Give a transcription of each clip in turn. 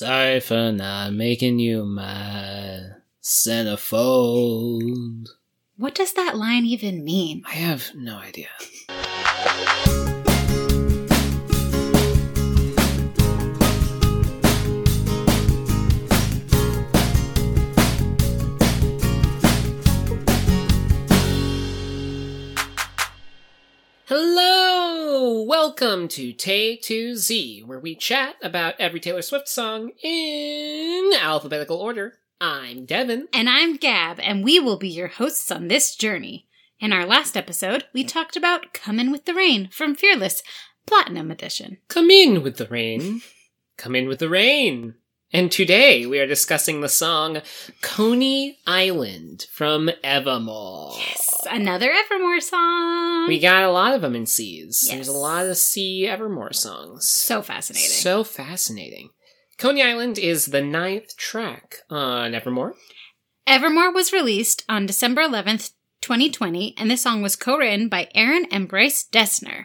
Sorry for not making you my centerfold. What does that line even mean? I have no idea. Hello! Welcome to Tay to Z, where we chat about every Taylor Swift song in alphabetical order. I'm Devin. And I'm Gab, and we will be your hosts on this journey. In our last episode, we talked about Come In with the Rain from Fearless, Platinum Edition. Come in with the rain. Come in with the rain. And today we are discussing the song Coney Island from Evermore. Yes, another Evermore song. We got a lot of them in C's. Yes. There's a lot of C Evermore songs. so fascinating. So fascinating. Coney Island is the ninth track on Evermore. Evermore was released on December 11th, 2020, and this song was co-written by Aaron and Bryce Dessner.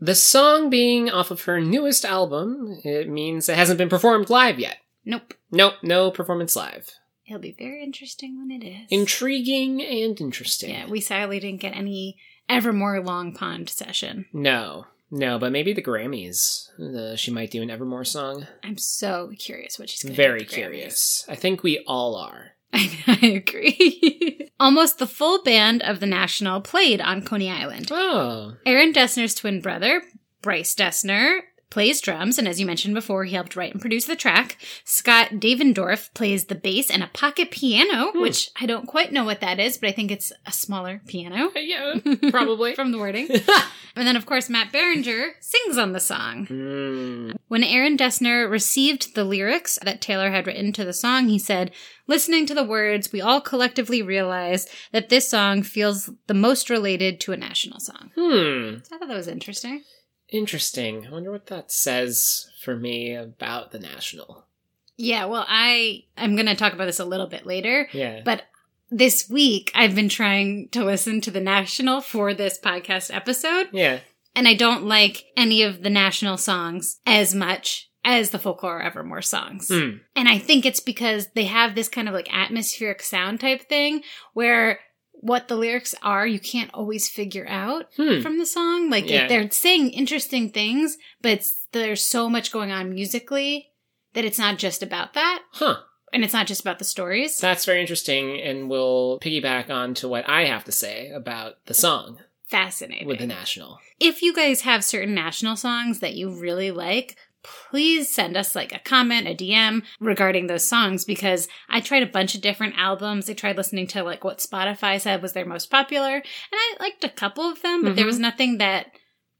The song being off of her newest album, it means it hasn't been performed live yet. Nope. Nope, no performance live. It'll be very interesting when it is. Intriguing and interesting. Yeah, we sadly didn't get any Evermore Long Pond session. No, no, but maybe the Grammys. Uh, she might do an Evermore song. I'm so curious what she's going to Very curious. I think we all are. I, I agree. Almost the full band of the National played on Coney Island. Oh, Aaron Dessner's twin brother, Bryce Dessner, plays drums, and as you mentioned before, he helped write and produce the track. Scott Devendorf plays the bass and a pocket piano, which I don't quite know what that is, but I think it's a smaller piano. yeah, probably. From the wording. and then, of course, Matt Berninger sings on the song. Mm, When Aaron Dessner received the lyrics that Taylor had written to the song, he said, Listening to the words, we all collectively realized that this song feels the most related to a national song. hmm. So I thought that was interesting. Interesting. I wonder what that says for me about the National. Yeah, well, I I'm going to talk about this a little bit later, Yeah. but this week I've been trying to listen to the National for this podcast episode, yeah. and I don't like any of the National songs as much as the Folklore Evermore songs. Hmm. And I think it's because they have this kind of like atmospheric sound type thing where what the lyrics are, you can't always figure out Hmm. from the song. Like Yeah. they're saying interesting things, but it's, there's so much going on musically that it's not just about that. Huh. And it's not just about the stories. That's very interesting, and we'll piggyback on to what I have to say about the song Fascinating. with the National. if you guys have certain national songs that you really like, please send us like a comment, a DM regarding those songs because I tried a bunch of different albums. I tried listening to like what Spotify said was their most popular, and I liked a couple of them, but there Mhm. was nothing that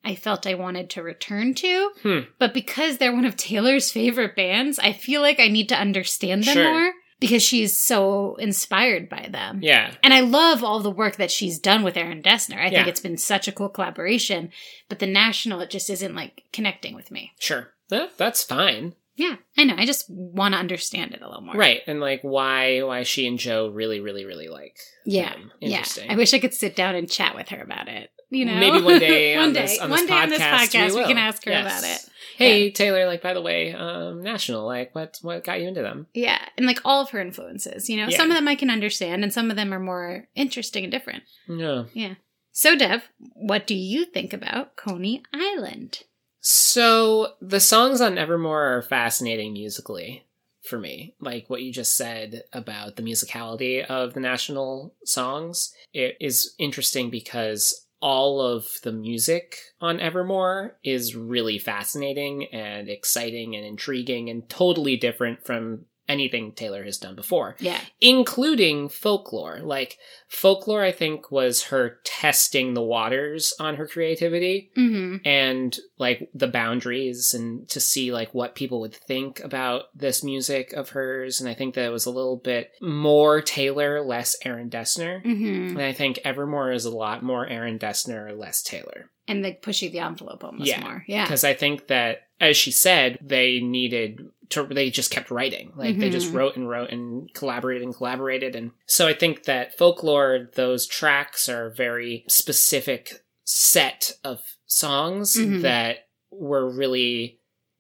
I felt I wanted to return to. Hmm. But because they're one of Taylor's favorite bands, I feel like I need to understand them Sure. more because she's so inspired by them. Yeah. And I love all the work that she's done with Aaron Dessner. I think it's been such a cool collaboration. But the national, it just isn't like connecting with me. Sure. That, that's fine. Yeah, I know. I just want to understand it a little more. Right. And like why why she and Joe really, really, really like Yeah. them. Yeah. Interesting. I wish I could sit down and chat with her about it. You know, Maybe one day one on day, this- on one this day on this podcast we podcast, we, can ask her Yes. about it. Hey Taylor, like by the way, um, National, like what what got you into them? Yeah, and like all of her influences. You know, Yeah. some of them I can understand, and some of them are more interesting and different. Yeah. Yeah. So, Dev, what do you think about Coney Island? So the songs on Evermore are fascinating musically for me. Like what you just said about the musicality of the national songs. It is interesting because all of the music on Evermore is really fascinating and exciting and intriguing and totally different from anything Taylor has done before Yeah. including folklore. Like folklore, I think was her testing the waters on her creativity Mm-hmm. and like the boundaries and to see like what people would think about this music of hers. And I think that it was a little bit more Taylor, less Aaron Dessner. Mm-hmm. And I think Evermore is a lot more Aaron Dessner, less Taylor. And like pushing the envelope almost Yeah. more. Yeah. Because I think that, as she said, they needed to, they just kept writing. Like they just Mhm. wrote and wrote and collaborated and collaborated. And so I think that folklore, those tracks are a very specific set of songs Mhm. that were really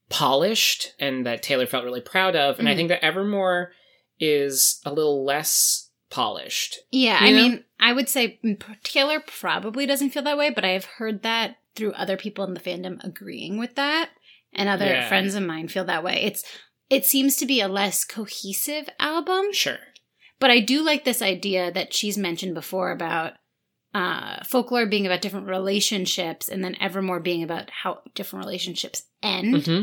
polished and that Taylor felt really proud of. And I Mhm. think that Evermore is a little less polished. Yeah, You I mean, I would say Taylor probably doesn't feel that way, but I have heard that through other people in the fandom agreeing with that, and other Yeah. friends of mine feel that way. It's it seems to be a less cohesive album, Sure. but I do like this idea that she's mentioned before about uh, folklore being about different relationships, and then Evermore being about how different relationships end. hmm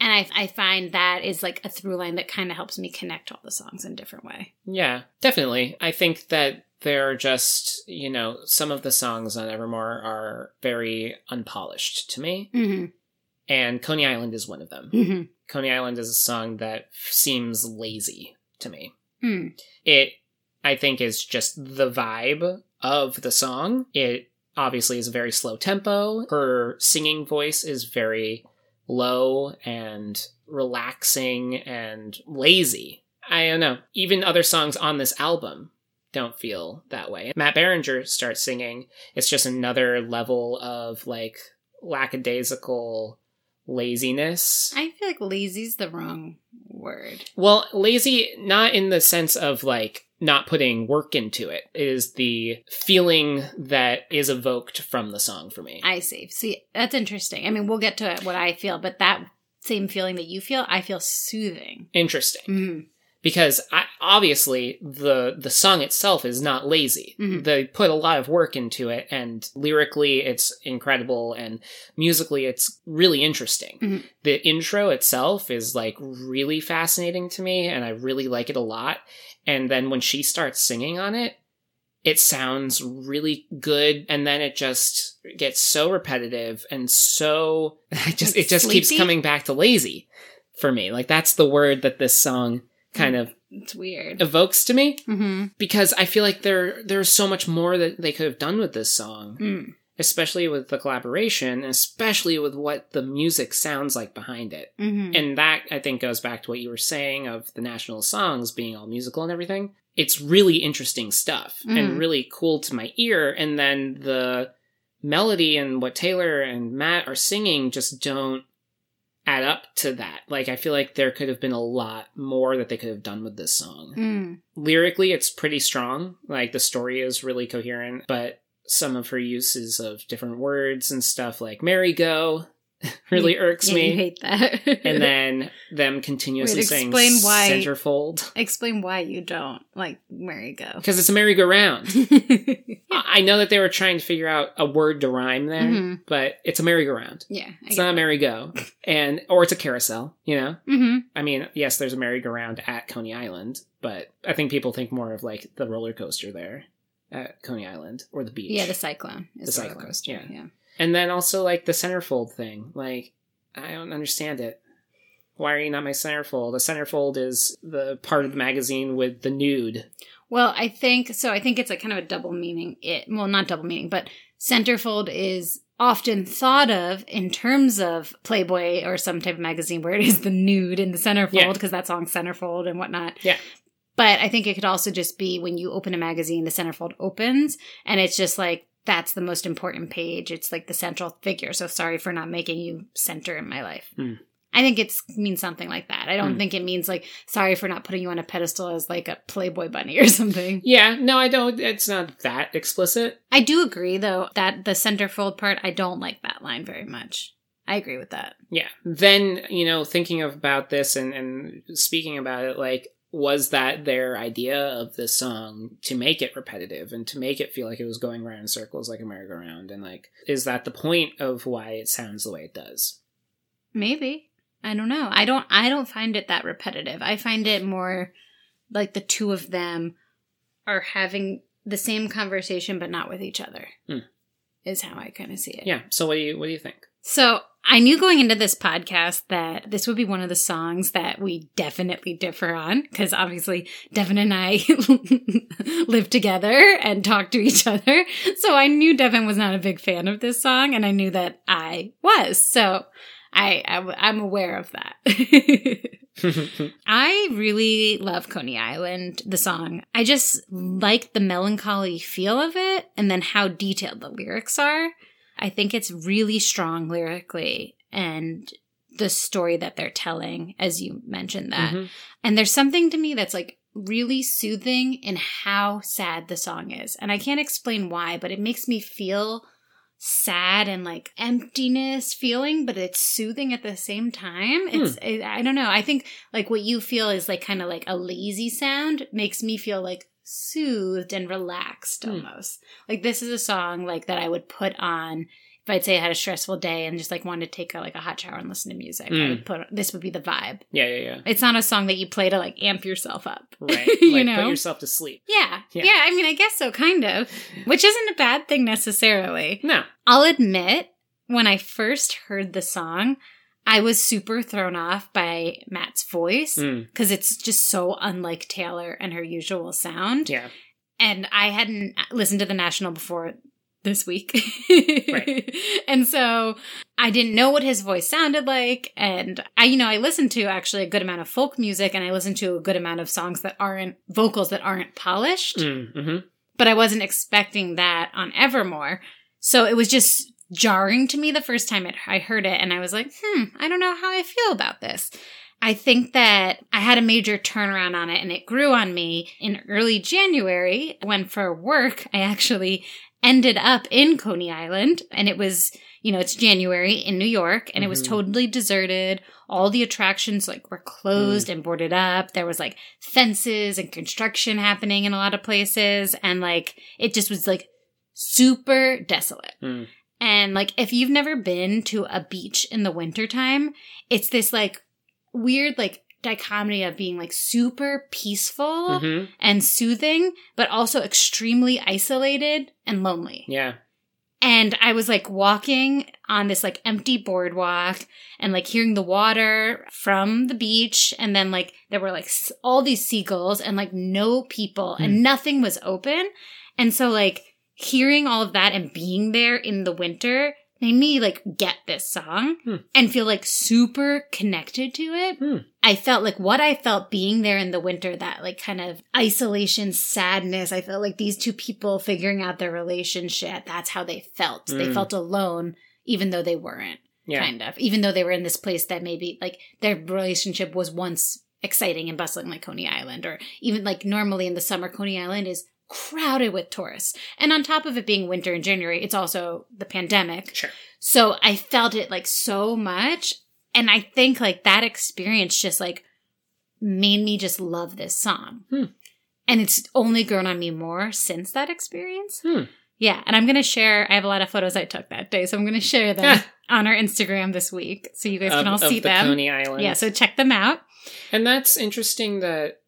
And I, I find that is like a through line that kind of helps me connect all the songs in a different way. Yeah, definitely. I think that there are just, you know, some of the songs on Evermore are very unpolished to me. Mm-hmm. And Coney Island is one of them. Mm-hmm. Coney Island is a song that seems lazy to me. Mm. It, I think, is just the vibe of the song. It obviously is a very slow tempo. Her singing voice is very low and relaxing and lazy. I don't know. Even other songs on this album don't feel that way. Matt Berninger starts singing. It's just another level of like lackadaisical laziness. I feel like lazy's the wrong word. Well, lazy, not in the sense of like not putting work into it, it is the feeling that is evoked from the song for me. I see. See, that's interesting. I mean, we'll get to what I feel, but that same feeling that you feel, I feel soothing. Interesting. Mm. Because I, obviously the the song itself is not lazy. Mhm. They put a lot of work into it, and lyrically it's incredible, and musically it's really interesting. Mhm. The intro itself is like really fascinating to me, and I really like it a lot. And then when she starts singing on it, it sounds really good, and then it just gets so repetitive and so it just it just keeps coming back to lazy for me. Like that's the word that this song kind of It's weird. evokes to me Mm-hmm. because I feel like there there's so much more that they could have done with this song, Mm. especially with the collaboration, especially with what the music sounds like behind it. Mm-hmm. And that I think goes back to what you were saying of the national songs being all musical and everything. It's really interesting stuff Mhm. and really cool to my ear and then the melody and what Taylor and Matt are singing just don't add up to that. Like I feel like there could have been a lot more that they could have done with this song Mm. lyrically it's pretty strong like the story is really coherent but some of her uses of different words and stuff like merry go really irks Yeah, you me hate that. and then them continuously Wait, saying explain why- centerfold explain why you don't like merry go. because it's a merry-go-round yeah, I I know that they were trying to figure out a word to rhyme there, Mhm. but it's a merry-go-round. I It's not a merry-go, and or it's a carousel. You know, mm-hmm. I mean, yes, there's a merry-go-round at Coney Island, but I think people think more of like the roller coaster there at Coney Island or the beach. Yeah, the cyclone. Is The cyclone, coaster, yeah. yeah. And then also like the centerfold thing. Like, I don't understand it. Why are you not my centerfold? The centerfold is the part of the magazine with the nude. Well, I think so. I think it's a kind of a double meaning. It well, not double meaning, but centerfold is often thought of in terms of Playboy or some type of magazine where it is the nude in the centerfold Yeah. because that song centerfold and whatnot. Yeah. But I think it could also just be when you open a magazine, the centerfold opens and it's just like that's the most important page. It's like the central figure. So sorry for not making you center in my life. Hmm. I think it means something like that. I don't Hmm. think it means like sorry for not putting you on a pedestal as like a Playboy bunny or something. Yeah, no, I don't. It's not that explicit. I do agree though that the centerfold part, I don't like that line very much. I agree with that. Yeah. Then, you know, thinking about this and, and speaking about it, like, was that their idea of this song to make it repetitive and to make it feel like it was going around in circles like a merry-go-round? And, like, is that the point of why it sounds the way it does? Maybe. I don't know. I don't I don't find it that repetitive. I find it more like the two of them are having the same conversation but not with each other. Hmm. Is how I kind of see it. Yeah. So what do you what do you think? So I knew going into this podcast that this would be one of the songs that we definitely differ on because obviously Devin and I live together and talk to each other. So I knew Devin was not a big fan of this song and I knew that I was. So I, I am aware of that. I really love Coney Island, the song. I just like the melancholy feel of it and then how detailed the lyrics are. I think it's really strong lyrically and the story that they're telling, as you mentioned that. Mhm. And there's something to me that's like really soothing in how sad the song is. And I can't explain why, but it makes me feel sad and like emptiness feeling, but it's soothing at the same time. It's, I I don't know. I think like what you feel is like kind of like a lazy sound makes me feel like soothed and relaxed Hmm. almost. Like this is a song like that I would put on if I'd say I had a stressful day and just like wanted to take a, like a hot shower and listen to music. I Mm. would put this would be the vibe. Yeah, yeah, yeah. It's not a song that you play to like amp yourself up. Right. you like, know? put yourself to sleep. yeah. Yeah. yeah. I mean, I guess so, kind of. Which isn't a bad thing necessarily. No. I'll admit, when I first heard the song, I was super thrown off by Matt's voice Mm. because it's just so unlike Taylor and her usual sound. Yeah. And I hadn't listened to the National before this week. Right. And so I didn't know what his voice sounded like. And I, you know, I listened to actually a good amount of folk music and I listened to a good amount of songs that aren't vocals that aren't polished Mm, hmm but I wasn't expecting that on Evermore. So it was just jarring to me the first time it, I heard it, and I was like, hmm, I don't know how I feel about this. I think that I had a major turnaround on it, and it grew on me in early January when, for work, I actually ended up in Coney Island, and it was, you know, it's January in New York, and it was Mhm. totally deserted. All the attractions like were closed and boarded up. There was like fences and construction happening in a lot of places, and like it just was like super desolate. Mm. And like if you've never been to a beach in the wintertime, it's this like weird like dichotomy of being like super peaceful hmm and soothing, but also extremely isolated and lonely. Yeah. And I was like walking on this like empty boardwalk and like hearing the water from the beach. And then like there were like s- all these seagulls and like no people Hmm. and nothing was open. And so like hearing all of that and being there in the winter made me like get this song Hmm. and feel like super connected to it. Hmm. I felt like what I felt being there in the winter, that like kind of isolation, sadness. I felt like these two people figuring out their relationship. That's how they felt. They Mm. felt alone, even though they weren't, Yeah. kind of. Even though they were in this place that maybe like their relationship was once exciting and bustling, like Coney Island, or even like normally in the summer, Coney Island is crowded with tourists. And on top of it being winter in January, it's also the pandemic. Sure. So I felt it like so much. And I think like that experience just like made me just love this song. Hmm. And it's only grown on me more since that experience. Hmm. Yeah. And I'm going to share, I have a lot of photos I took that day. So I'm going to share them on our Instagram this week. So you guys Of, can all see the them. Coney Island. Yeah. So check them out. And that's interesting that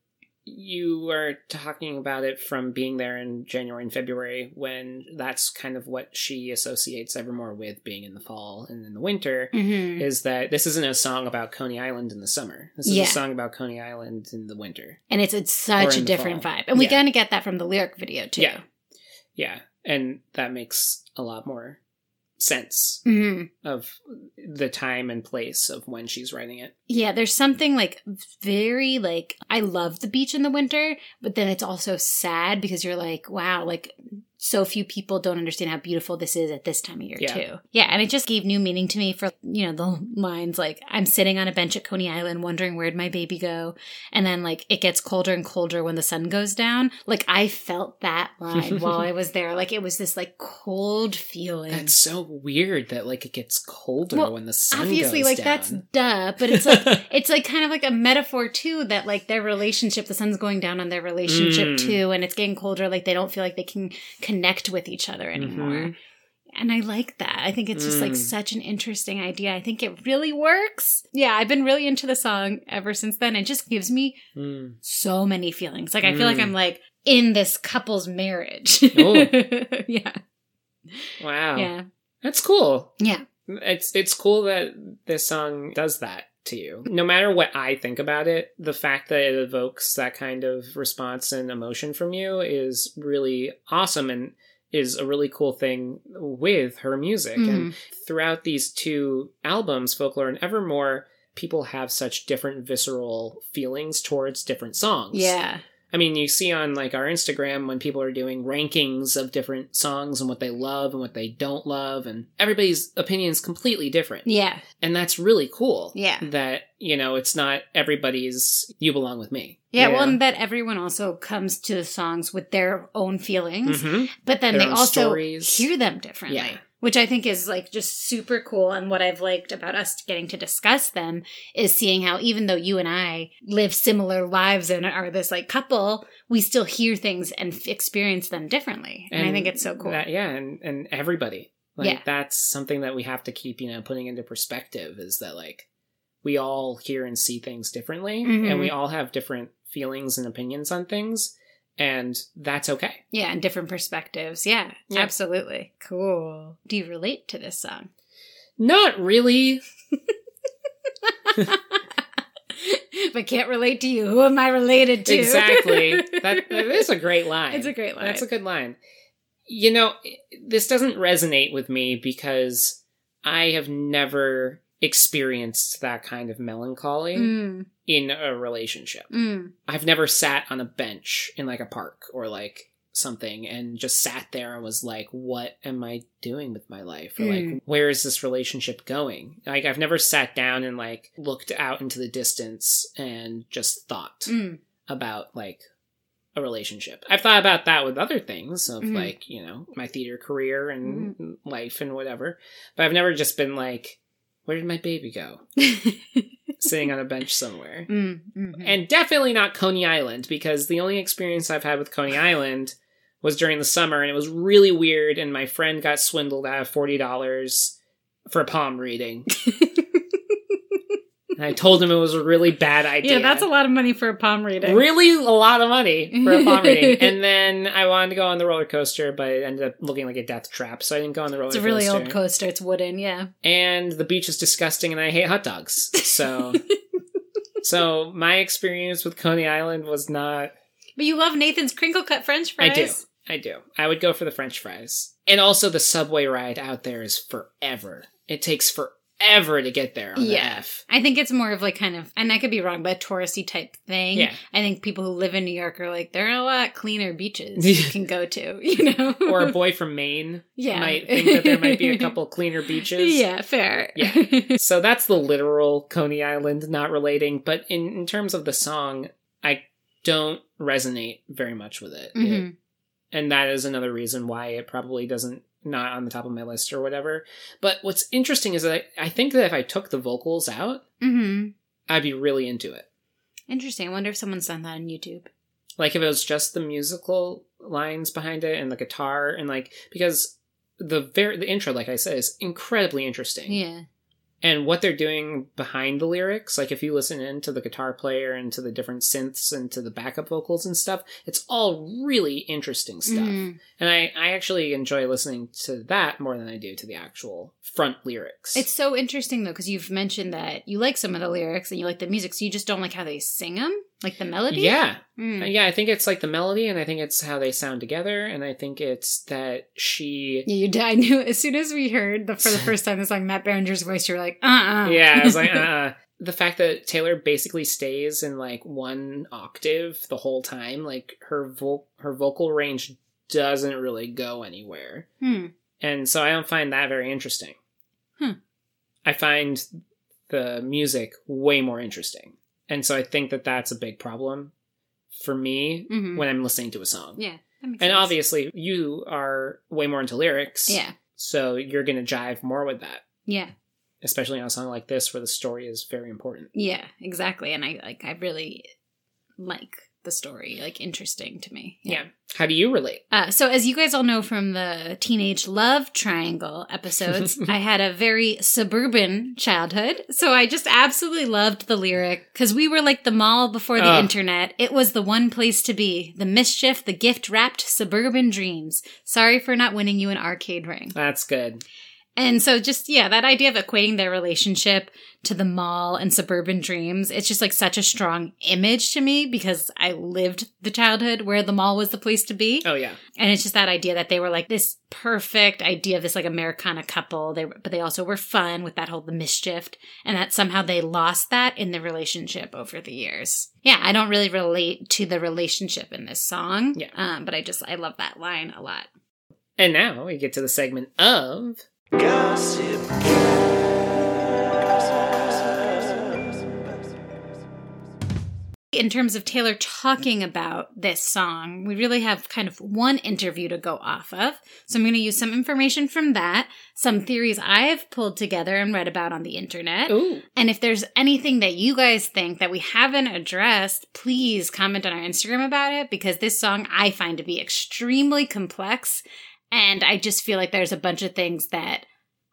you are talking about it from being there in January and February when that's kind of what she associates Evermore with being in the fall and in the winter Mm-hmm. is that this isn't a song about Coney Island in the summer. This is Yeah. a song about Coney Island in the winter. And it's, it's such a different fall. vibe. And we Yeah. kind of get that from the lyric video too. Yeah. Yeah. And that makes a lot more sense hmm of the time and place of when she's writing it. Yeah, there's something like very like I love the beach in the winter, but then it's also sad because you're like, wow, like so few people don't understand how beautiful this is at this time of year Yeah. too. Yeah, and it just gave new meaning to me for you know the lines like I'm sitting on a bench at Coney Island wondering where'd my baby go, and then like it gets colder and colder when the sun goes down. Like I felt that line while I was there. Like it was this like cold feeling. That's so weird that like it gets colder Well, when the sun goes down. obviously like down. that's duh but it's like it's like kind of like a metaphor too that like their relationship the sun's going down on their relationship Mm. too and it's getting colder like they don't feel like they can connect with each other anymore Mhm. and i like that i think it's just like Mm. such an interesting idea i think it really works yeah i've been really into the song ever since then it just gives me Mm. so many feelings like i feel like Mm. i'm like in this couple's marriage Oh. yeah Wow. yeah That's cool. yeah It's it's cool that this song does that to you. No matter what I think about it, the fact that it evokes that kind of response and emotion from you is really awesome and is a really cool thing with her music. And mm-hmm. throughout these two albums, Folklore and Evermore, people have such different visceral feelings towards different songs. yeah I mean, you see on like our Instagram when people are doing rankings of different songs and what they love and what they don't love, and everybody's opinion is completely different. Yeah. And that's really cool. Yeah. That, you know, it's not everybody's you belong with me. Yeah, well, know? and that everyone also comes to the songs with their own feelings, Mhm. but then Their they also stories. hear them differently. Yeah. Which I think is like just super cool. And what I've liked about us getting to discuss them is seeing how even though you and I live similar lives and are this like couple, we still hear things and f- experience them differently. And, I think it's so cool. That, yeah, and, and everybody. Like Yeah. that's something that we have to keep, you know, putting into perspective is that like we all hear and see things differently Mhm. and we all have different feelings and opinions on things and that's okay. yeah, and different perspectives. Yeah, Yeah. absolutely. Cool. Do you relate to this song? Not really. if I can't relate to you, who am I related to? Exactly. That that is a great line. It's a great line. That's a good line. You know, this doesn't resonate with me because I have never experienced that kind of melancholy Mm, in a relationship. mm. I've never sat on a bench in like a park or like something and just sat there and was like, what am I doing with my life? Or like, Mm. where is this relationship going? Like, I've never sat down and like looked out into the distance and just thought Mm. about like a relationship. I've thought about that with other things of Mhm. like, you know, my theater career and Mm-hmm. life and whatever. But I've never just been like, where did my baby go? Sitting on a bench somewhere. Mm, mhm. And definitely not Coney Island because the only experience I've had with Coney Island was during the summer and it was really weird and my friend got swindled out of $40 for a palm reading. and I told him it was a really bad idea. yeah, that's a lot of money for a palm reading. Really a lot of money for a palm reading. And then I wanted to go on the roller coaster, but it ended up looking like a death trap, so I didn't go on the roller coaster. It's a coaster. really old coaster. It's wooden. Yeah. And the beach is disgusting and I hate hot dogs. So So my experience with Coney Island was not But you love Nathan's crinkle cut French fries. I do. I do. I would go for the french fries. And also the subway ride out there is forever. It takes forever to get there on Yeah. the F. I think it's more of like kind of, and I could be wrong, but a touristy type thing. Yeah. I think people who live in New York are like, there are a lot cleaner beaches you can go to, you know? Or a boy from Maine yeah. might think that there might be a couple cleaner beaches. Yeah, fair. Yeah. So that's the literal Coney Island not relating, but in, in terms of the song, I don't resonate very much with it. It- Mhm. and that is another reason why it probably doesn't not on the top of my list or whatever. But what's interesting is that I, I think that if I took the vocals out, hmm I'd be really into it. Interesting. I wonder if someone's done that on YouTube. Like if it was just the musical lines behind it and the guitar and like because the very the intro, like I said, is incredibly interesting. Yeah. And what they're doing behind the lyrics, like if you listen in to the guitar player and to the different synths and to the backup vocals and stuff, it's all really interesting stuff. Mhm. And I, I actually enjoy listening to that more than I do to the actual front lyrics. It's so interesting though, because you've mentioned that you like some of the lyrics and you like the music, so you just don't like how they sing them, like the melody. yeah. Mm. Yeah, I think it's like the melody and I think it's how they sound together and I think it's that she Yeah, you did. I knew as soon as we heard the for the first time the song Matt Berninger's voice, you were like, uh, uh Yeah, I was like, uh the fact that Taylor basically stays in like one octave the whole time, like her vo- her vocal range doesn't really go anywhere. Hmm. And so I don't find that very interesting. Hmm. I find the music way more interesting. And so I think that that's a big problem for me Mhm. when I'm listening to a song. Yeah, And sense. obviously, you are way more into lyrics. yeah, So you're going to jive more with that, yeah, especially on a song like this where the story is very important. yeah, exactly. And I like, I really like the story, like interesting to me. Yeah. How do you relate? Uh, so, as you guys all know from the Teenage Love Triangle episodes, I had a very suburban childhood. So, I just absolutely loved the lyric because we were like the mall before the Ugh. internet. It was the one place to be. The mischief, the gift wrapped suburban dreams. Sorry for not winning you an arcade ring. That's good. And so just, yeah, that idea of equating their relationship to the mall and suburban dreams, it's just like such a strong image to me because I lived the childhood where the mall was the place to be. Oh yeah. And it's just that idea that they were like this perfect idea of this like Americana couple. They were, but they also were fun with that whole the mischief and that somehow they lost that in the relationship over the years. Yeah, I don't really relate to the relationship in this song. Yeah. Um, but I just, I love that line a lot. And now we get to the segment of Gossip. In terms of Taylor talking about this song, we really have kind of one interview to go off of. So I'm going to use some information from that, some theories I've pulled together and read about on the internet. Ooh. And if there's anything that you guys think that we haven't addressed, please comment on our Instagram about it because this song I find to be extremely complex. And I just feel like there's a bunch of things that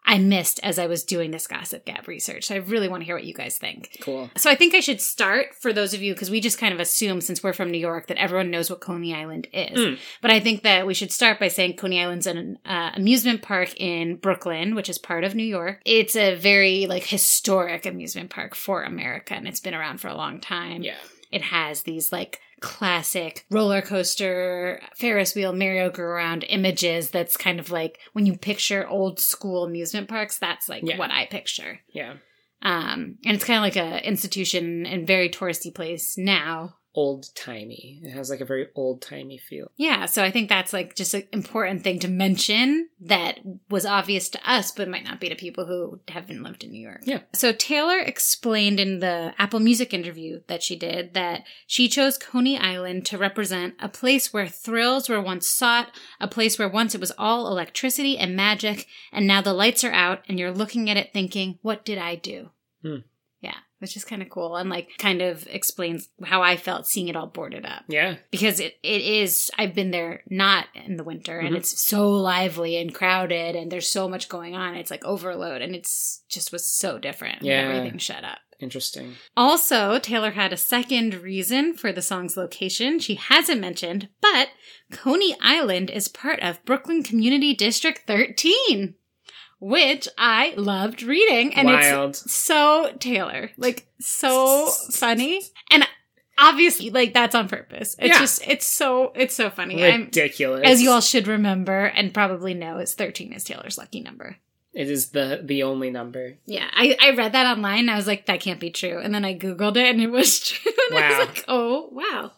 I missed as I was doing this Gossip Gab research. So I really want to hear what you guys think. Cool. So I think I should start for those of you because we just kind of assume since we're from New York that everyone knows what Coney Island is. Mm. But I think that we should start by saying Coney Island's an uh, amusement park in Brooklyn, which is part of New York. It's a very like historic amusement park for America, and it's been around for a long time. Yeah. It has these like classic roller coaster, Ferris wheel, merry-go-round images. That's kind of like when you picture old school amusement parks. That's like Yeah. what I picture. Yeah. Um, and it's kind of like a institution and very touristy place now. Old timey. It has like a very old timey feel. Yeah, so I think that's like just an important thing to mention that was obvious to us, but might not be to people who haven't lived in New York. Yeah. So Taylor explained in the Apple Music interview that she did that she chose Coney Island to represent a place where thrills were once sought, a place where once it was all electricity and magic, and now the lights are out and you're looking at it thinking, what did I do? Hmm. Which is kind of cool and like kind of explains how I felt seeing it all boarded up Yeah. because it, it is i've been there not in the winter and Mhm. it's so lively and crowded and there's so much going on it's like overload and it's just was so different when Yeah. everything shut up Interesting. also taylor had a second reason for the song's location she hasn't mentioned but coney island is part of brooklyn community district 13 which i loved reading and it's Wild. so Taylor, like so funny, and obviously, like that's on purpose. It's Yeah. just it's so it's so funny. I'm, Ridiculous. as you all should remember and probably know, is thirteen is Taylor's lucky number. It is the the only number. Yeah, I, I read that online. And I was like, that can't be true, and then I googled it, and it was true. And I Wow. was like, oh wow,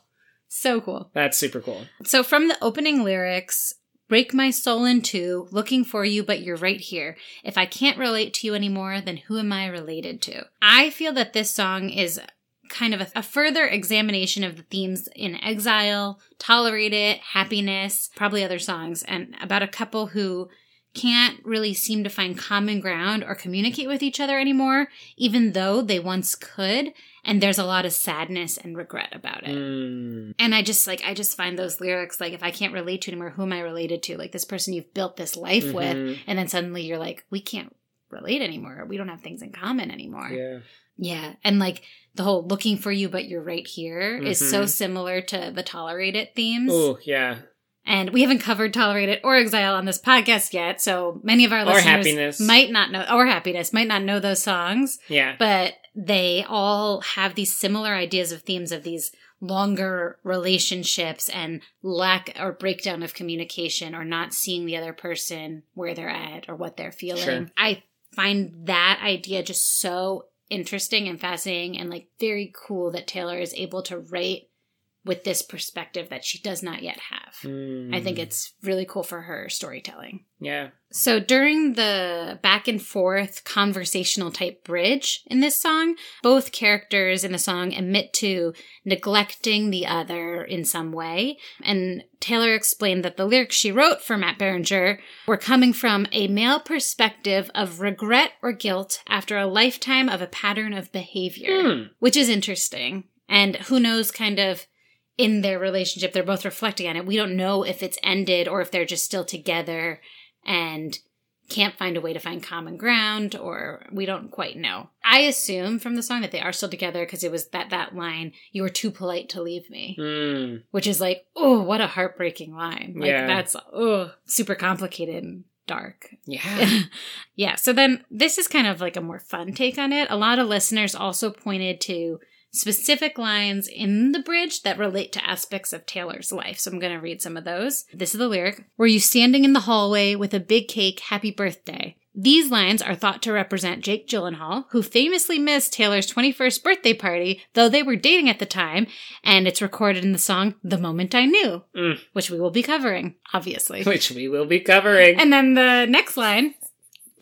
so cool. That's super cool. So from the opening lyrics, break my soul in two, looking for you, but you're right here. If I can't relate to you anymore, then who am I related to? I feel that this song is kind of a, a further examination of the themes in Exile, Tolerate It, Happiness, probably other songs, and about a couple who can't really seem to find common ground or communicate with each other anymore, even though they once could. And there's a lot of sadness and regret about it. Mm. And I just like I just find those lyrics like if I can't relate to anymore, who am I related to? Like this person you've built this life with, Mhm. and then suddenly you're like, we can't relate anymore. We don't have things in common anymore. Yeah. Yeah. And like the whole looking for you, but you're right here is so Mhm. similar to the tolerate it themes. Oh, yeah. And we haven't covered tolerate it or exile on this podcast yet. So many of our Or listeners might not know or happiness might not know those songs Yeah. but they all have these similar ideas of themes of these longer relationships and lack or breakdown of communication or not seeing the other person where they're at or what they're feeling. Sure. I find that idea just so interesting and fascinating and like very cool that Taylor is able to write with this perspective that she does not yet have. I think Mm. it's really cool for her storytelling. Yeah. So during the back and forth conversational type bridge in this song, both characters in the song admit to neglecting the other in some way. And Taylor explained that the lyrics she wrote for Matt Berninger were coming from a male perspective of regret or guilt after a lifetime of a pattern of behavior, Hmm. which is interesting. And who knows kind of in their relationship, they're both reflecting on it. We don't know if it's ended or if they're just still together and can't find a way to find common ground or we don't quite know. I assume from the song that they are still together because it was that that line, you were too polite to leave me, Mm. which is like, oh, what a heartbreaking line. Like Yeah. that's oh, super complicated and dark. Yeah. yeah. So then this is kind of like a more fun take on it. A lot of listeners also pointed to specific lines in the bridge that relate to aspects of Taylor's life. So I'm going to read some of those. This is the lyric Were you standing in the hallway with a big cake? Happy birthday. These lines are thought to represent Jake Gyllenhaal, who famously missed Taylor's 21st birthday party, though they were dating at the time, and it's recorded in the song The Moment I Knew, Mm. which we will be covering, obviously. Which we will be covering. And then the next line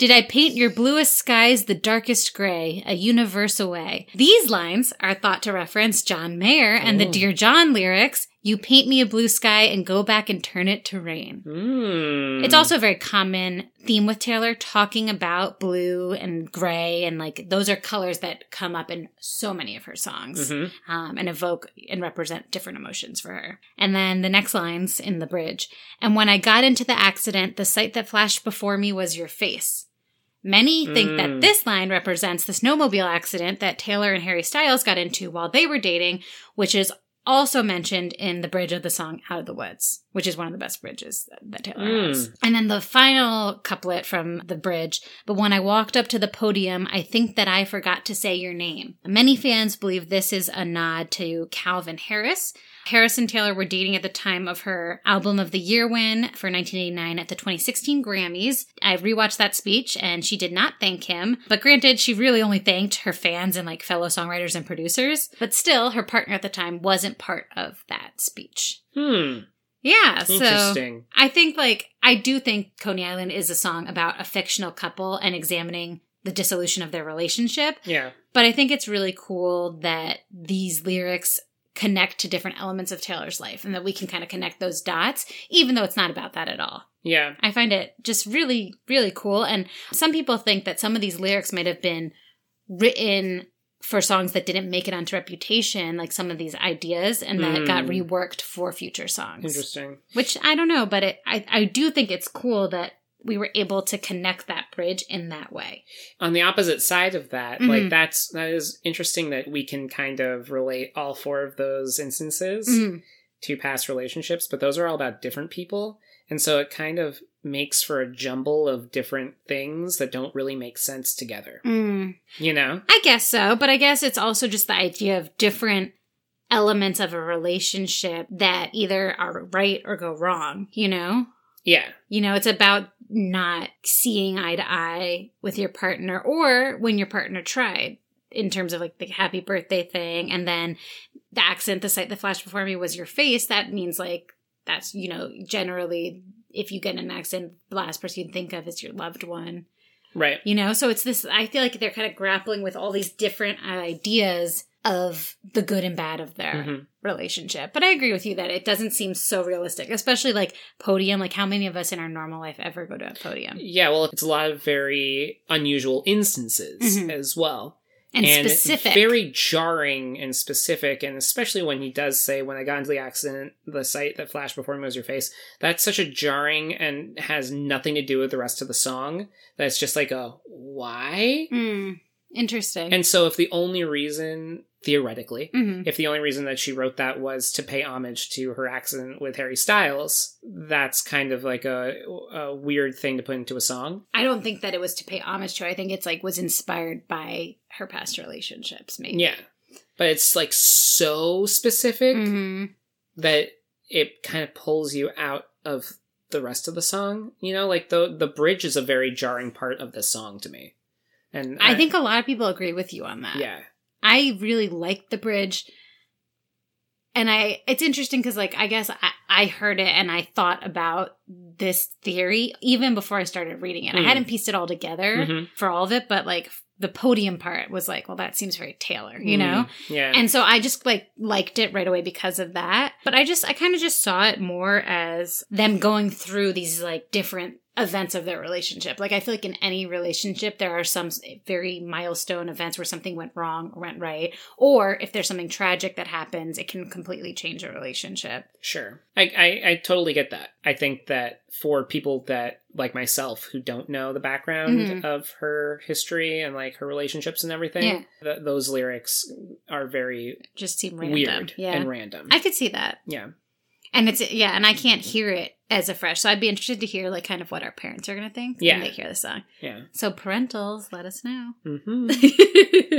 Did I paint your bluest skies the darkest gray, a universe away? These lines are thought to reference John Mayer and the Oh. Dear John lyrics You paint me a blue sky and go back and turn it to rain. Mm. It's also a very common theme with Taylor talking about blue and gray, and like those are colors that come up in so many of her songs Mhm. um, and evoke and represent different emotions for her. And then the next lines in the bridge. And when I got into the accident, the sight that flashed before me was your face. Many think Mm. that this line represents the snowmobile accident that Taylor and Harry Styles got into while they were dating, which is also mentioned in the bridge of the song Out of the Woods, which is one of the best bridges that, Taylor Mm. has. And then the final couplet from the bridge, but when I walked up to the podium, I think that I forgot to say your name. Many fans believe this is a nod to Calvin Harris. Harris and Taylor were dating at the time of her Album of the Year win for 1989 at the 2016 Grammys. I rewatched that speech and she did not thank him. But granted, she really only thanked her fans and like fellow songwriters and producers. But still, her partner at the time wasn't part of that speech. Hmm. Yeah, so Interesting. I think like I do think Coney Island is a song about a fictional couple and examining the dissolution of their relationship. Yeah. But I think it's really cool that these lyrics connect to different elements of Taylor's life and that we can kind of connect those dots, even though it's not about that at all. Yeah. I find it just really, really cool. And some people think that some of these lyrics might have been written for songs that didn't make it onto reputation, like some of these ideas, and that Mm. got reworked for future songs. Interesting. Which I don't know, but it, I, I do think it's cool that we were able to connect that bridge in that way. On the opposite side of that, Mhm. like that's that is interesting that we can kind of relate all four of those instances Mhm. to past relationships, but those are all about different people. And so it kind of makes for a jumble of different things that don't really make sense together. Mm. You know? I guess so, but I guess it's also just the idea of different elements of a relationship that either are right or go wrong, you know? Yeah. You know, it's about not seeing eye to eye with your partner or when your partner tried in terms of like the happy birthday thing and then the accent, the sight that flashed before me was your face. That means like that's, you know, generally if you get in an accident, the last person you think of is your loved one. Right. You know, so it's this I feel like they're kind of grappling with all these different ideas of the good and bad of their Mhm. relationship. But I agree with you that it doesn't seem so realistic, especially like podium. Like, how many of us in our normal life ever go to a podium? Yeah, well, it's a lot of very unusual instances Mhm. as well. And, specific. very jarring and specific and especially when he does say when i got into the accident the sight that flashed before me was your face that's such a jarring and has nothing to do with the rest of the song that's just like a why Hmm. interesting. and so if the only reason theoretically Mhm. if the only reason that she wrote that was to pay homage to her accident with harry styles that's kind of like a, a weird thing to put into a song I don't think that it was to pay homage to her. I think it's like was inspired by her past relationships, maybe. yeah but it's like so specific hmm that it kind of pulls you out of the rest of the song. You know, like the the bridge is a very jarring part of the song to me. And I think a lot of people agree with you on that. yeah, I really liked the bridge. And I, it's interesting because, like, I guess I, I heard it and I thought about this theory even before I started reading it. I Hmm. hadn't pieced it all together Mhm. for all of it, but like the podium part was like, well, that seems very Taylor, you know? Mm, yeah, And so I just like liked it right away because of that. But I just, I kind of just saw it more as them going through these like different events of their relationship. Like I feel like in any relationship, there are some very milestone events where something went wrong or went right. Or if there's something tragic that happens, it can completely change a relationship. sure. I, I I totally get that. I think that for people that like myself who don't know the background Mhm. of her history and like her relationships and everything, Yeah. th- those lyrics are very Just seem random. weird Yeah. and random. I could see that. yeah, And it's, yeah, and I can't hear it as a fresh. So I'd be interested to hear like kind of what our parents are going to think Yeah. when they hear the song. Yeah. So parentals, let us know. hmm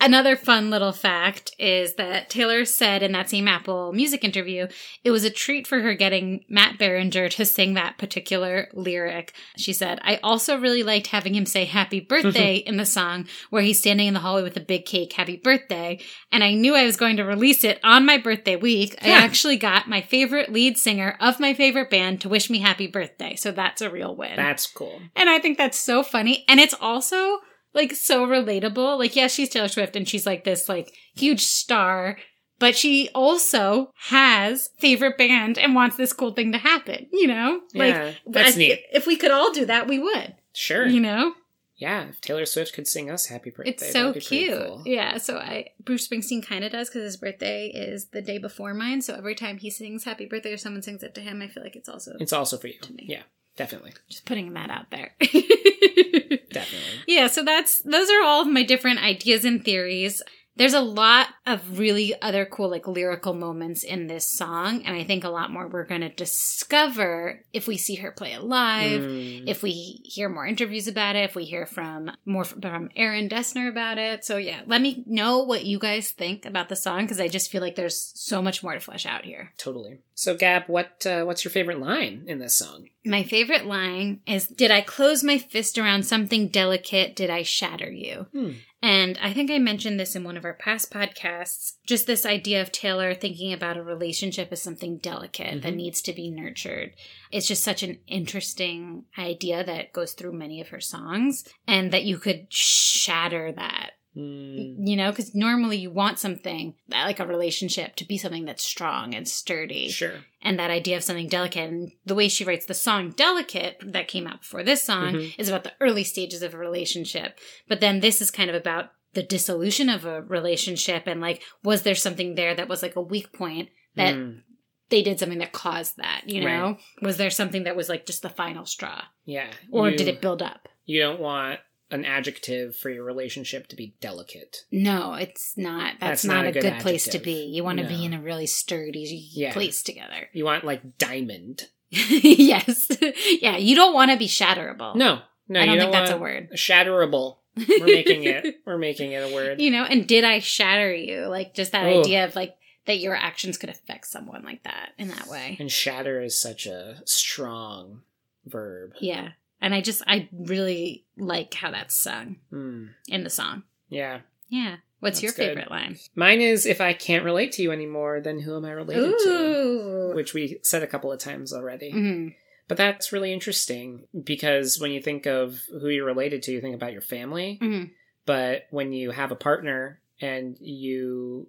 Another fun little fact is that Taylor said in that same Apple Music interview, it was a treat for her getting Matt Berninger to sing that particular lyric. She said, I also really liked having him say happy birthday in the song where he's standing in the hallway with a big cake, happy birthday. And I knew I was going to release it on my birthday week. I actually got my favorite lead singer of my favorite band to wish me happy birthday. So that's a real win. That's cool. And I think that's so funny. And it's also like so relatable. Like, yeah, she's Taylor Swift and she's like this like huge star, but she also has favorite band and wants this cool thing to happen, you know? Yeah, like that's I- neat. If we could all do that, we would. Sure. You know? Yeah. If Taylor Swift could sing us happy birthday. It's so that'd be cute. cool. Yeah. So I Bruce Springsteen kind of does because his birthday is the day before mine. So every time he sings happy birthday or someone sings it to him, I feel like it's also It's also for you. To me. Yeah. Definitely. just putting that out there. Definitely. Yeah, so that's those are all of my different ideas and theories. There's a lot of really other cool like lyrical moments in this song, and I think a lot more we're going to discover if we see her play it live, Mm. if we hear more interviews about it, if we hear from more from Aaron Dessner about it. So yeah, let me know what you guys think about the song because I just feel like there's so much more to flesh out here. Totally. So, Gab, what uh, what's your favorite line in this song? My favorite line is Did I close my fist around something delicate? Did I shatter you? Hmm. And I think I mentioned this in one of our past podcasts. Just this idea of Taylor thinking about a relationship as something delicate that Mhm. needs to be nurtured. It's just such an interesting idea that goes through many of her songs, and that you could shatter that Mm. you know because normally you want something like a relationship to be something that's strong and sturdy Sure. and that idea of something delicate and the way she writes the song delicate that came out before this song Mhm. is about the early stages of a relationship but then this is kind of about the dissolution of a relationship and like was there something there that was like a weak point that Mm. they did something that caused that you know Right. was there something that was like just the final straw Yeah. or You- did it build up You don't want an adjective for your relationship to be delicate. no it's not that's, That's not, not a a good, good place to be you want to No. be in a really sturdy Yeah. place together You want like diamond. yes yeah you don't want to be shatterable No, no, i don't think that's a word Shatterable. We're making it. We're making it a word. you know and did i shatter you like just that Ugh. idea of like that your actions could affect someone like that in that way And shatter is such a strong verb. yeah and i just i really like how that's sung Mm, in the song yeah. yeah what's your That's good. favorite line Mine is if I can't relate to you anymore, then who am I related to? Which we said a couple of times already. Mhm. But that's really interesting because when you think of who you're related to, you think about your family. Mhm. But when you have a partner and you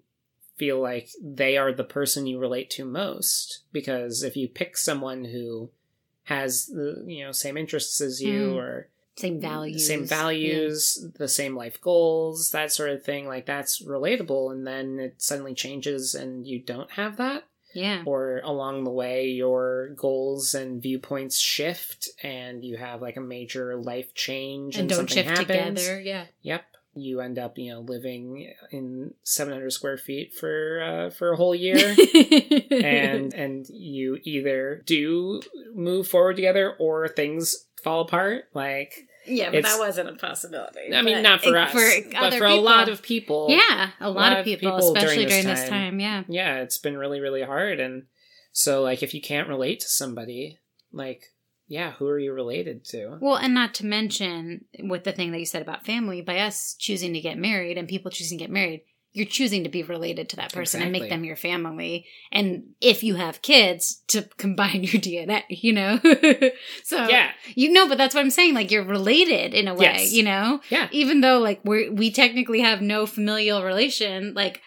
feel like they are the person you relate to most, because if you pick someone who has the you know same interests as you Mm. or same values same values, the same life goals, that sort of thing, like that's relatable. And then it suddenly changes and you don't have that yeah, or along the way your goals and viewpoints shift and you have like a major life change and and, don't something shift happens. together yeah Yep. You end up, you know, living in 700 square feet for uh, for a whole year, and and you either do move forward together or things fall apart. Like, yeah but it's- that wasn't a possibility I mean, not for us, for but for a lot of people. yeah a lot, of people, especially during during this this time. time yeah yeah, it's been really, really hard. And so, like, if you can't relate to somebody, like, yeah, who are you related to? Well, and not to mention with the thing that you said about family, by us choosing to get married and people choosing to get married, you're choosing to be related to that person and make them your family. And if you have kids, to combine your DNA, you know? so, Yeah, you know, but that's what I'm saying. Like, you're related in a way, Yes. you know? yeah, Even though, like, we we technically have no familial relation, like,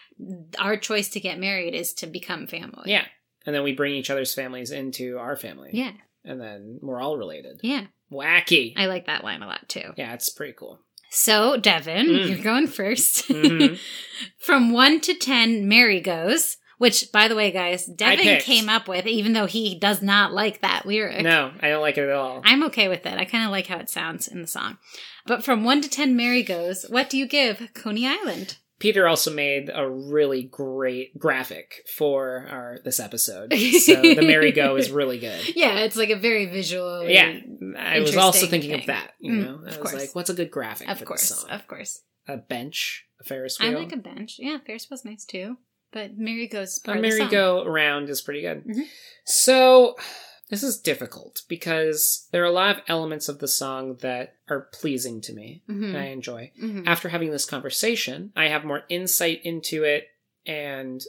our choice to get married is to become family. yeah. And then we bring each other's families into our family. Yeah. And then we're all related. Yeah. Wacky. I like that line a lot too. yeah, it's pretty cool. So, Devin, Mm. you're going 1st Mhm. From one to ten, merry goes. Which, by the way, guys, Devin came up with, even though he does not like that lyric. no, I don't like it at all. I'm okay with it. I kind of like how it sounds in the song. But from one to ten, merry goes. What do you give Coney Island? Peter also made a really great graphic for our this episode. So the merry-go is really good. Yeah, it's like a very visual. Yeah, I was also thinking of that. You Mm, know, I was course. like, "What's a good graphic Of for course, of course. A bench, a Ferris wheel. I like a bench. Yeah, Ferris wheel's nice too. But merry goes a part of the song. merry-go-round is pretty good. Mhm. So this is difficult because there are a lot of elements of the song that are pleasing to me Mhm. and I enjoy. Mhm. After having this conversation, I have more insight into it and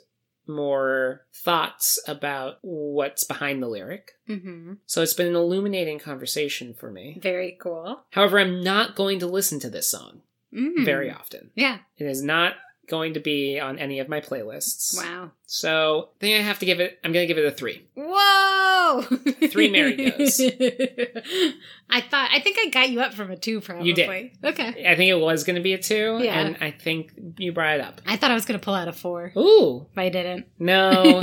more thoughts about what's behind the lyric. Mhm. So it's been an illuminating conversation for me. Very cool. However, I'm not going to listen to this song Mhm. very often. Yeah. It is not going to be on any of my playlists. Wow. So I think I have to give it, I'm going to give it a three. Whoa! Three merry-goes. I thought I think I got you up from a two probably. You did. Okay. I think it was going to be a two, Yeah. and I think you brought it up. I thought I was gonna pull out a four. Ooh, But I didn't. no,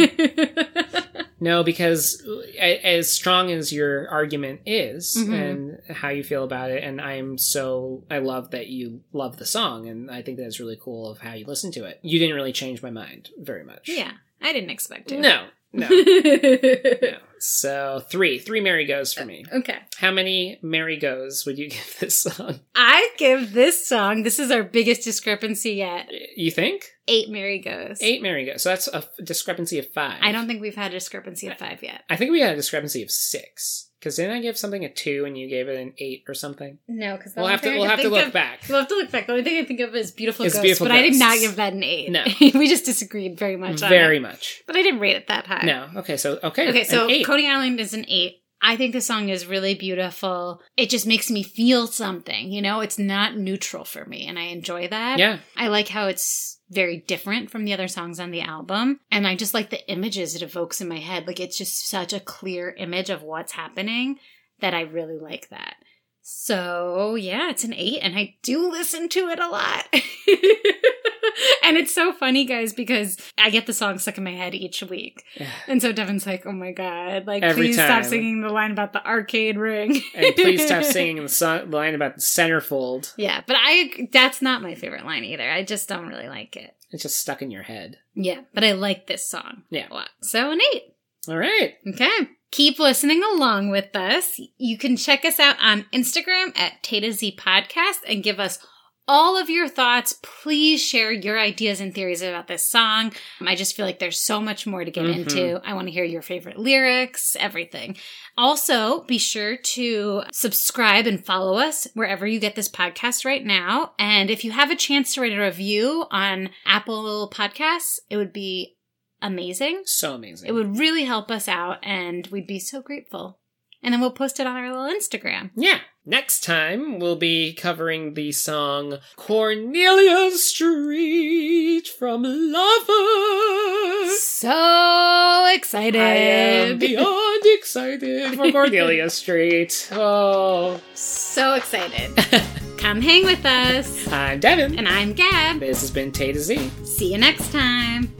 no, because as strong as your argument is Mhm. and how you feel about it, and I'm so I love that you love the song, and I think that's really cool of how you listen to it. You didn't really change my mind very much. yeah. I didn't expect to. No, no, no. So three, three merry goes for uh, me. okay. How many merry goes would you give this song? I give this song, this is our biggest discrepancy yet. You think Eight merry Goes. eight merry goes? So that's a discrepancy of five. I don't think we've had a discrepancy of five yet. I think we had a discrepancy of six. Because didn't I give something a two and you gave it an eight or something? No, because We'll have to we'll have to look back. We'll have to look back. The only thing I think of is Beautiful It's Ghosts, Beautiful but I did not give that an eight. No. we just disagreed very much mm, on Very much. But I didn't rate it that high. No. Okay. So okay. Okay, so eight. Coney Island is an eight. I think the song is really beautiful. It just makes me feel something, you know? It's not neutral for me, and I enjoy that. yeah. I like how it's very different from the other songs on the album. And I just like the images it evokes in my head. Like it's just such a clear image of what's happening that I really like that. So yeah, it's an eight, and I do listen to it a lot. and it's so funny, guys, because I get the song stuck in my head each week. And so Devin's like, oh my God, like, Every please time. stop singing the line about the arcade ring. and please stop singing the song, line about the centerfold. Yeah, but I, that's not my favorite line either. I just don't really like it. It's just stuck in your head. Yeah, but I like this song Yeah. a lot. So eight. All right. Okay. Keep listening along with us. You can check us out on Instagram at Tay to Z Podcast and give us all of your thoughts. Please share your ideas and theories about this song. I just feel like there's so much more to get Mhm. into. I want to hear your favorite lyrics, everything. Also, be sure to subscribe and follow us wherever you get this podcast right now. And if you have a chance to write a review on Apple Podcasts, it would be amazing. So amazing. It would really help us out and we'd be so grateful. And then we'll post it on our little Instagram. Yeah. Next time, we'll be covering the song Cornelia Street from Lovers. So excited. I am beyond excited for Cornelia Street. Oh. so excited. Come hang with us. I'm Devin. And I'm Gab. This has been Tay to Z. See you next time.